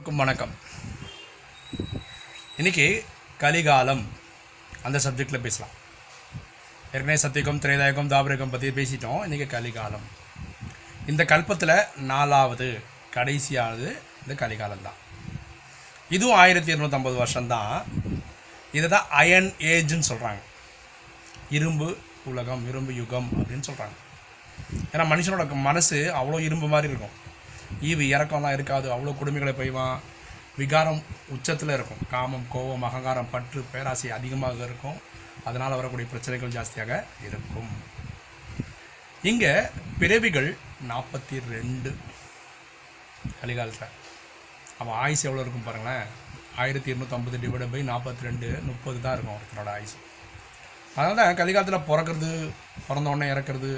அனைவருக்கும் வணக்கம். இன்னைக்கு கலிகாலம். அந்த சப்ஜெக்டில் பேசலாம். ஏற்கனவே சத்தியகம் திரேதாயகம் தாபரகம் பற்றி பேசிட்டோம். இன்றைக்கி கலிகாலம். இந்த கல்பத்தில் நாலாவது கடைசியானது இந்த கலிகாலம் தான். இதுவும் ஆயிரத்தி இருநூற்றம்பது வருஷம்தான். இதை தான் அயன் ஏஜ்னு சொல்கிறாங்க இரும்பு உலகம் இரும்பு யுகம் அப்படின்னு சொல்கிறாங்க ஏன்னா மனுஷனோட மனசு அவ்வளோ இரும்பு மாதிரி இருக்கும். ஈவு இறக்கம்லாம் இருக்காது. அவ்வளோ கொடுமைகளை பெய்வான். விகாரம் உச்சத்தில் இருக்கும். காமம் கோபம் அகங்காரம் பற்று பேராசை அதிகமாக இருக்கும். அதனால் வரக்கூடிய பிரச்சனைகள் ஜாஸ்தியாக இருக்கும். இங்கே பிறவிகள் நாற்பத்தி ரெண்டு கலிகாலத்தில். அப்போ ஆயுசு எவ்வளோ இருக்கும் பாருங்களேன்? ஆயிரத்தி இருநூற்றம்பது டிவைட் பை நாற்பத்தி ரெண்டு முப்பது தான் இருக்கும் ஒருத்தனோட ஆயுசு. அதனால தான் கலிகாலத்தில் பிறக்கிறது பிறந்த உடனே இறக்குறது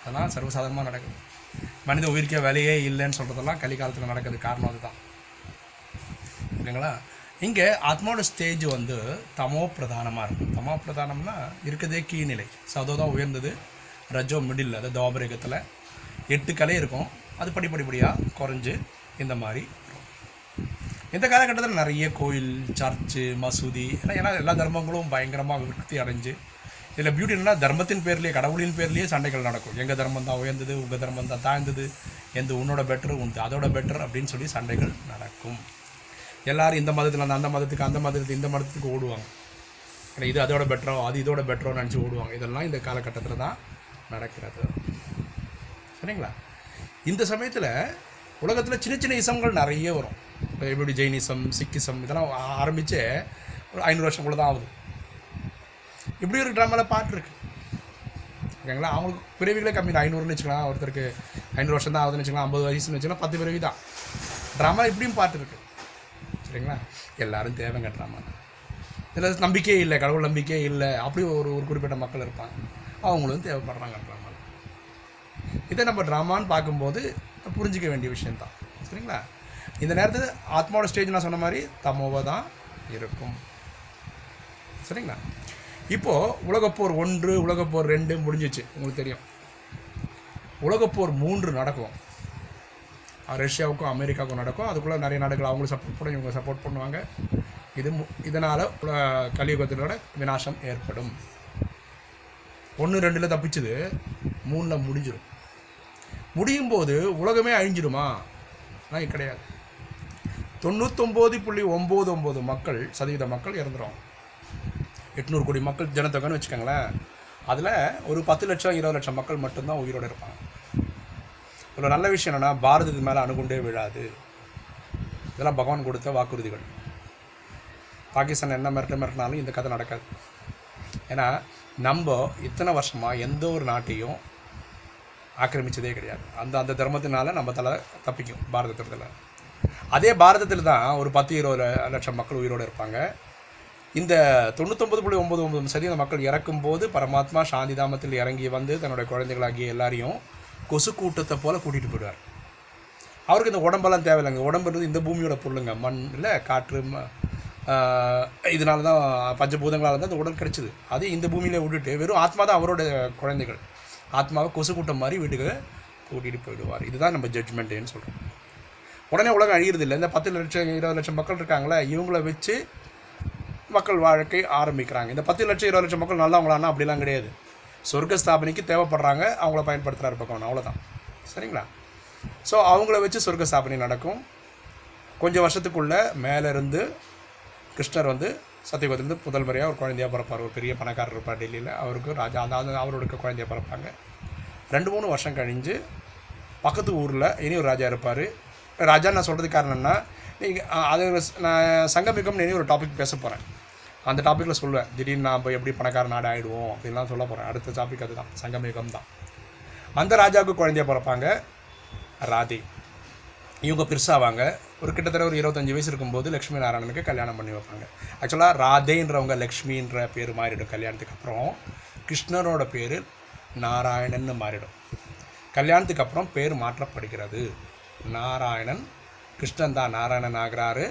அதெல்லாம் சர்வசாதாரணமாக நடக்குது. மனித உயிர்க்க வேலையே இல்லைன்னு சொல்கிறதெல்லாம் கலிகாலத்தில் நடக்கிறது காரணம் அதுதான். இல்லைங்களா இங்கே ஆத்மாவோட ஸ்டேஜ் வந்து தமோ பிரதானமாக இருக்கும். தமோ பிரதானம்னா இருக்கிறதே கீழ்நிலை. சதோ தான் உயர்ந்தது ரஜோ மிடில் அது தோபரேகத்தில். எட்டு கலை இருக்கும். அது படி படிப்படியாக குறைஞ்சு இந்த மாதிரி இந்த காலகட்டத்தில் நிறைய கோயில் சர்ச்சு மசூதி ஏன்னா ஏன்னா எல்லா தர்மங்களும் பயங்கரமாக விருத்தி அடைஞ்சு இதில் பியூட்டி என்னன்னா தர்மத்தின் பேர்லேயே கடவுளின் பேர்லேயே சண்டைகள் நடக்கும். எங்கள் தர்மம் தான் உயர்ந்தது உங்கள் தர்மம் தான் தாழ்ந்தது எந்த உன்னோட பெட்டர் உன் அதோட பெட்டர் அப்படின்னு சொல்லி சண்டைகள் நடக்கும். எல்லாரும் இந்த மதத்தில் அந்த அந்த மதத்துக்கு அந்த மதத்துக்கு இந்த மதத்துக்கு ஓடுவாங்க. இது அதோட பெட்டரோ அது இதோட பெட்டரோ நினச்சி ஓடுவாங்க. இதெல்லாம் இந்த காலகட்டத்தில் தான் நடக்கிறது. சரிங்களா? இந்த சமயத்தில் உலகத்தில் சின்ன சின்ன இசம்கள் நிறைய வரும். இப்போ எப்படி ஜெயினிசம் சிக்கிசம் இதெல்லாம் ஆரம்பித்து ஒரு ஐநூறு வருஷம் தான் ஆகுது. இப்படி ஒரு ட்ராமாவில் பாட்டு இருக்குது ஓகேங்களா? அவங்களுக்கு பிறவிகளே கம்மி தான். ஐநூறுன்னு வச்சுக்கலாம். ஒருத்தருக்கு ஐநூறு வருஷம் தான் ஆகுதுன்னு வச்சுக்கலாம். ஐம்பது வயசுன்னு வச்சுக்கலாம். பத்து பிறவி தான். ட்ராமா இப்படியும் பாட்டு இருக்குது சரிங்களா? எல்லாரும் தேவைங்க ட்ராமா இதில் நம்பிக்கையே இல்லை. கடவுள் நம்பிக்கையே இல்லை. அப்படி ஒரு ஒரு குறிப்பிட்ட மக்கள் இருப்பாங்க. அவங்களும் தேவைப்படுறாங்க ட்ராமா இதை நம்ம ட்ராமான்னு பார்க்கும்போது புரிஞ்சிக்க வேண்டிய விஷயந்தான் சரிங்களா? இந்த நேரத்தில் ஆத்மாவோட ஸ்டேஜ் நான் சொன்ன மாதிரி தமோவை தான் இருக்கும். சரிங்களா? இப்போது உலகப்போர் ஒன்று உலகப்போர் ரெண்டு முடிஞ்சிச்சு. உங்களுக்கு தெரியும். உலகப்போர் மூன்று நடக்கும். ரஷ்யாவுக்கும் அமெரிக்காவுக்கும் நடக்கும். அதுக்குள்ளே நிறைய நாடுகள் அவங்களும் சப்போர்ட் பண்ணி இவங்க சப்போர்ட் பண்ணுவாங்க. இது மு- இதனால் கலியுகத்தினோட விநாசம் ஏற்படும். ஒன்று ரெண்டில் தப்பிச்சது. மூணில் முடிஞ்சிடும் முடியும் போது உலகமே அழிஞ்சிடுமா நான் கிடையாது. தொண்ணூத்தொம்பது புள்ளி ஒம்பது ஒம்பது மக்கள் சதவீத மக்கள் இறந்துடும் எட்நூறு கோடி மக்கள் ஜனத்தொகைன்னு வச்சுக்கோங்களேன். அதில் ஒரு பத்து லட்சம் இருபது லட்சம் மக்கள் மட்டும்தான் உயிரோடு இருப்பாங்க. ஒரு நல்ல விஷயம் என்னென்னா பாரதத்துக்கு மேலே அணுகுண்டே விழாது. இதெல்லாம் பகவான் கொடுத்த வாக்குறுதிகள். பாகிஸ்தான் என்ன மிரட்ட மிரட்டினாலும் இந்த கதை நடக்காது. ஏன்னா நம்ம இத்தனை வருஷமாக எந்த ஒரு நாட்டையும் ஆக்கிரமிச்சதே கிடையாது. அந்த அந்த தர்மத்தினால நம்ம தலை தப்பிக்கும் பாரதத்தில் அதே பாரதத்தில் தான் ஒரு பத்து இருபது லட்சம் மக்கள் உயிரோடு இருப்பாங்க. இந்த தொண்ணூத்தொம்பது புள்ளி ஒம்பது ஒம்பது சதவீத மக்கள் இறக்கும்போது பரமாத்மா சாந்தி தாமத்தில் இறங்கி வந்து தன்னுடைய குழந்தைகளாகிய எல்லாரையும் கொசு கூட்டத்தை போல் கூட்டிகிட்டு போயிடுவார். அவருக்கு இந்த உடம்பெல்லாம் தேவையில்லைங்க. உடம்புன்றது இந்த பூமியோட பொருளுங்க மண் இல்லை காற்று இதனால தான் பஞ்சபூதங்களால் தான் இந்த உடல் கிடைச்சிது. அது இந்த பூமியில் விட்டுட்டு வெறும் ஆத்மா தான் அவரோட குழந்தைகள். ஆத்மாவை கொசு கூட்டம் மாதிரி வீட்டுக்கு கூட்டிகிட்டு போயிடுவார். இதுதான் நம்ம ஜட்ஜ்மெண்ட்டுன்னு சொல்கிறோம் உடனே உலகம் அழியிறது இல்லை இந்த பத்து லட்சம் இருபது லட்சம் மக்கள் இருக்காங்களே இவங்கள வச்சு மக்கள் வாழ்க்கை ஆரம்பிக்கிறாங்க. இந்த பத்து லட்சம் இருபது லட்சம் மக்கள் நல்லவங்களான்னா அப்படிலாம் கிடையாது. சொர்க்க ஸ்தாபனைக்கு தேவைப்படுறாங்க அவங்கள பயன்படுத்துகிறாரு பக்கம். அவ்வளோதான் சரிங்களா? ஸோ அவங்கள வச்சு சொர்க்க ஸ்தாபனை நடக்கும். கொஞ்சம் வருஷத்துக்குள்ளே மேலே இருந்து கிருஷ்ணர் வந்து சத்தியகுதிலிருந்து முதல் முறையாக ஒரு குழந்தையாக பிறப்பார். ஒரு பெரிய பணக்காரர் இருப்பார் டெல்லியில். அவருக்கு ராஜா அந்த அவரோட குழந்தையாக பிறப்பாங்க. ரெண்டு மூணு வருஷம் கழிஞ்சு பக்கத்து ஊரில் இனி ஒரு ராஜா இருப்பார். ராஜா நான் சொல்கிறதுக்கு காரணம்னா நீங்கள் அது நான் சங்கமிக்கம்னு இனி ஒரு டாபிக் பேச போகிறேன் அந்த டாப்பிக்கில் சொல்லுவேன். திடீர்னு நான் போய் எப்படி பணக்கார நாடு ஆகிடுவோம் அப்படின்லாம் சொல்ல போகிறேன் அடுத்த டாபிக் அதுதான். சங்கமிகம் தான் அந்த ராஜாவுக்கு குழந்தைய பிறப்பாங்க ராதே. இவங்க பெருசாவாங்க. ஒரு கிட்டத்தட்ட ஒரு இருபத்தஞ்சி வயசு இருக்கும்போது லக்ஷ்மி நாராயணனுக்கு கல்யாணம் பண்ணி வைப்பாங்க. ஆக்சுவலாக ராதேன்றவங்க லக்ஷ்மின்ற பேர் மாறிடும். கல்யாணத்துக்கு அப்புறம் கிருஷ்ணனோட பேர் நாராயணன்னு மாறிடும். கல்யாணத்துக்கு அப்புறம் பேர் மாற்றப்படுகிறது. நாராயணன் கிருஷ்ணன் தான் நாராயணன் ஆகிறாரு.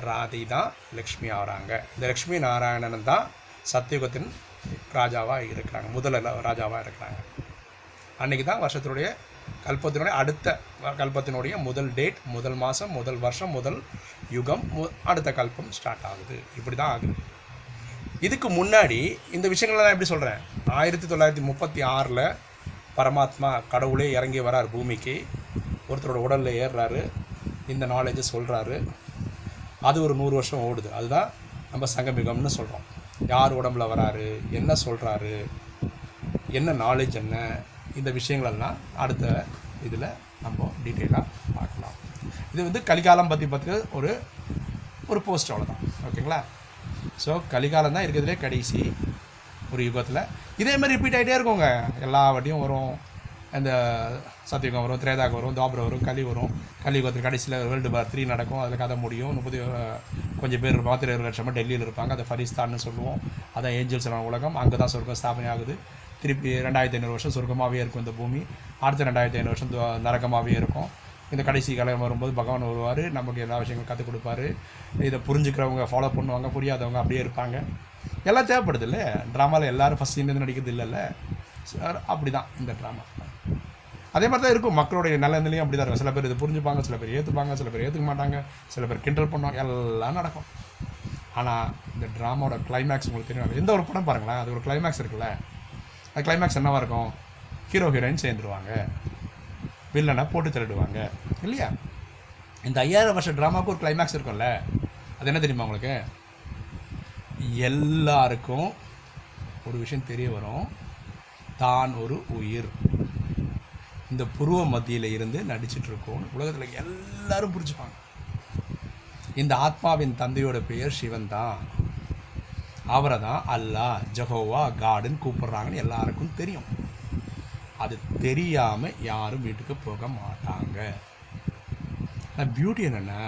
ராதை தான் லக்ஷ்மி ஆகிறாங்க இந்த லக்ஷ்மி நாராயணன் தான் சத்தியுகத்தின் ராஜாவாக இருக்கிறாங்க. முதல்ல ராஜாவாக இருக்கிறாங்க. அன்றைக்கி தான் வருஷத்தினுடைய கல்பத்தினுடைய அடுத்த கல்பத்தினுடைய முதல் டேட் முதல் மாதம் முதல் வருஷம் முதல் யுகம் மு- அடுத்த கல்பம் ஸ்டார்ட் ஆகுது. இப்படி தான் ஆகுது. இதுக்கு முன்னாடி இந்த விஷயங்கள்லாம் எப்படி சொல்கிறேன் ஆயிரத்தி தொள்ளாயிரத்தி முப்பத்தி ஆறில் பரமாத்மா கடவுளே இறங்கி வரார் பூமிக்கு. ஒருத்தரோட உடலில் ஏறுறாரு. இந்த நாலேஜை சொல்கிறாரு அது ஒரு நூறு வருஷம் ஓடுது. அதுதான் நம்ம சங்கமிகம்னு சொல்கிறோம் யார் உடம்புல வராரு? என்ன சொல்கிறாரு என்ன நாலேஜ் என்ன? இந்த விஷயங்களெல்லாம் அடுத்த இதில் நம்ம டீட்டெயிலாக பார்க்கலாம். இது வந்து கலிகாலம் பற்றி பார்த்து ஒரு ஒரு போஸ்ட் அவ்வளோதான் ஓகேங்களா? ஸோ கலிகாலம் தான் இருக்கிறதுலே கடைசி ஒரு யுகத்தில். இதே மாதிரி ரிப்பீட் ஆகிட்டே இருக்கோங்க. எல்லா வாட்டியும் வரும். இந்த uh, சத்தியுகம் வரும் திரேதாகம் வரும் தாபரம் வரும் கலி வரும். கலியுகத்தில் கடைசியில் வேர்ல்டு வார் த்ரீ நடக்கும். அதில் கதை முடியும். முப்பது கொஞ்சம் பேர் இருப்பாங்க இருபது லட்சமாக டெல்லியில் இருப்பாங்க. அதை ஃபரிஸ்தான்னு சொல்லுவோம். அதான் ஏஞ்சல்ஸ் உலகம். அங்கே தான் சொர்க்கம் ஸ்தாபனை ஆகுது திருப்பி ரெண்டாயிரத்தி ஐநூறு வருஷம் சொர்க்கமாகவே இருக்கும் இந்த பூமி. அடுத்த ரெண்டாயிரத்தி ஐநூறு வருஷம் நரகமாகவே இருக்கும். இந்த கடைசி காலம் வரும்போது பகவான் வருவார். நமக்கு எல்லா விஷயங்களும் கற்றுக் கொடுப்பாரு. இதை புரிஞ்சுக்கிறவங்க ஃபாலோ பண்ணுவாங்க புரியாதவங்க அப்படியே இருப்பாங்க. எல்லாம் தேவைப்படுது இல்லை? ட்ராமாவில் எல்லாரும் ஃபஸ்ட் சீன்லேருந்து நடிக்கிறது இல்லைல்ல? சார் அப்படி தான் இந்த ட்ராமா அதே மாதிரி தான் இருக்கும். மக்களுடைய நல்ல நிலையும் அப்படி தான் இருக்கும். சில பேர் இதை புரிஞ்சுப்பாங்க சில பேர் ஏற்றுப்பாங்க சில பேர் ஏற்றுக்க மாட்டாங்க சில பேர் கிண்டல் பண்ணுவாங்க எல்லாம் நடக்கும். ஆனால் இந்த ட்ராமாவோட கிளைமேக்ஸ் உங்களுக்கு தெரியும்? எந்த ஒரு படம் பாருங்களேன். அது ஒரு கிளைமேக்ஸ் இருக்குல்ல. அது கிளைமேக்ஸ் என்னவாக இருக்கும்? ஹீரோ ஹீரோயின் சேர்ந்துருவாங்க. வில்லனை போட்டு தள்ளிடுவாங்க இல்லையா? இந்த ஐயாயிரம் வருஷம் ட்ராமாவுக்கு ஒரு கிளைமேக்ஸ் இருக்கும்ல. அது என்ன தெரியுமா உங்களுக்கு? எல்லாருக்கும் ஒரு விஷயம் தெரிய வரும். தான் ஒரு உயிர். இந்த புருவ மத்தியில் இருந்து நடிச்சிட்டு இருக்கோம் உலகத்தில் எல்லாரும் புரிஞ்சுப்பாங்க. இந்த ஆத்மாவின் தந்தையோட பெயர் சிவன் தான். அவரை தான் அல்லாஹ் ஜஹோவா காடுன்னு கூப்பிட்றாங்கன்னு எல்லாருக்கும் தெரியும். அது தெரியாமல் யாரும் வீட்டுக்கு போக மாட்டாங்க. பியூட்டி என்னென்னா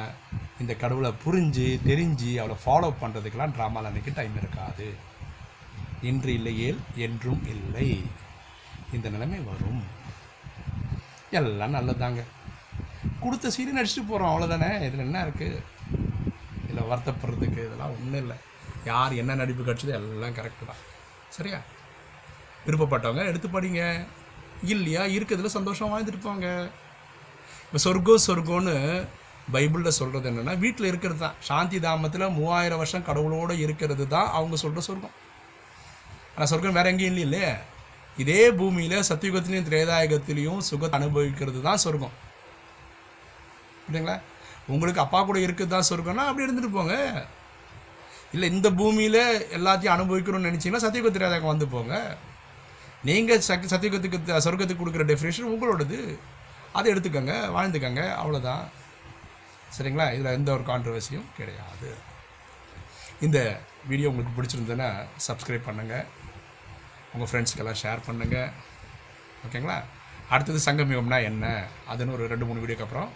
இந்த கடவுளை புரிஞ்சு தெரிஞ்சு அவளை ஃபாலோ பண்ணுறதுக்கெல்லாம் ட்ராமாவில் அன்றைக்கி டைம் இருக்காது. இன்று இல்லையேல் என்றும் இல்லை. இந்த நிலைமை வரும். எல்லாம் நல்லதாங்க கொடுத்த சீரி நடிச்சுட்டு போகிறோம் அவ்வளோதானே இதில் என்ன இருக்குது இதில் வருத்தப்படுறதுக்கு இதெல்லாம் ஒன்றும் இல்லை. யார் என்ன நடிப்பு கிடச்சதோ எல்லாம் கரெக்டு தான். சரியா? விருப்பப்பட்டவங்க எடுத்து படிங்க. இல்லையா? இருக்கிறதுல சந்தோஷம் வாழ்ந்துட்டு போங்க. இப்போ சொர்க்கோ சொர்க்கோன்னு பைபிளில் சொல்கிறது என்னென்னா வீட்டில் இருக்கிறது தான். சாந்தி தாமத்தில் மூவாயிரம் வருஷம் கடவுளோடு இருக்கிறது தான் அவங்க சொல்கிற சொர்க்கம். ஆனால் சொர்க்கம் வேறு எங்கேயும் இல்லை இல்லையே. இதே பூமியில் சத்தியுகத்திலையும் திரேதாயகத்திலையும் சுகத்தை அனுபவிக்கிறது தான் சொர்க்கம். புரியுதுங்களா? உங்களுக்கு அப்பா கூட இருக்குது தான் சொர்க்கம்னா அப்படி இருந்துட்டு போங்க. இல்லை இந்த பூமியில் எல்லாத்தையும் அனுபவிக்கணும்னு நினச்சிங்கன்னா சத்தியுக திரேதாயகம் வந்து போங்க. நீங்கள் சக் சத்தியுகத்துக்கு த- சொர்க்கத்துக்கு கொடுக்குற டெஃபினேஷன் உங்களோடது. அதை எடுத்துக்கோங்க வாழ்ந்துக்கோங்க அவ்வளோதான் சரிங்களா? இதில் எந்த ஒரு கான்ட்ரவர்சியும் கிடையாது. இந்த வீடியோ உங்களுக்கு பிடிச்சிருந்ததுன்னா சப்ஸ்கிரைப் பண்ணுங்கள் உங்கள் ஃப்ரெண்ட்ஸ்க்கெல்லாம் ஷேர் பண்ணுங்கள் ஓகேங்களா அடுத்தது சங்கமிகம்னா என்ன? அதுன்னு ஒரு ரெண்டு மூணு வீடியோக்கு அப்புறம்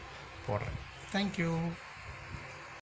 போடுறேன். தேங்க்யூ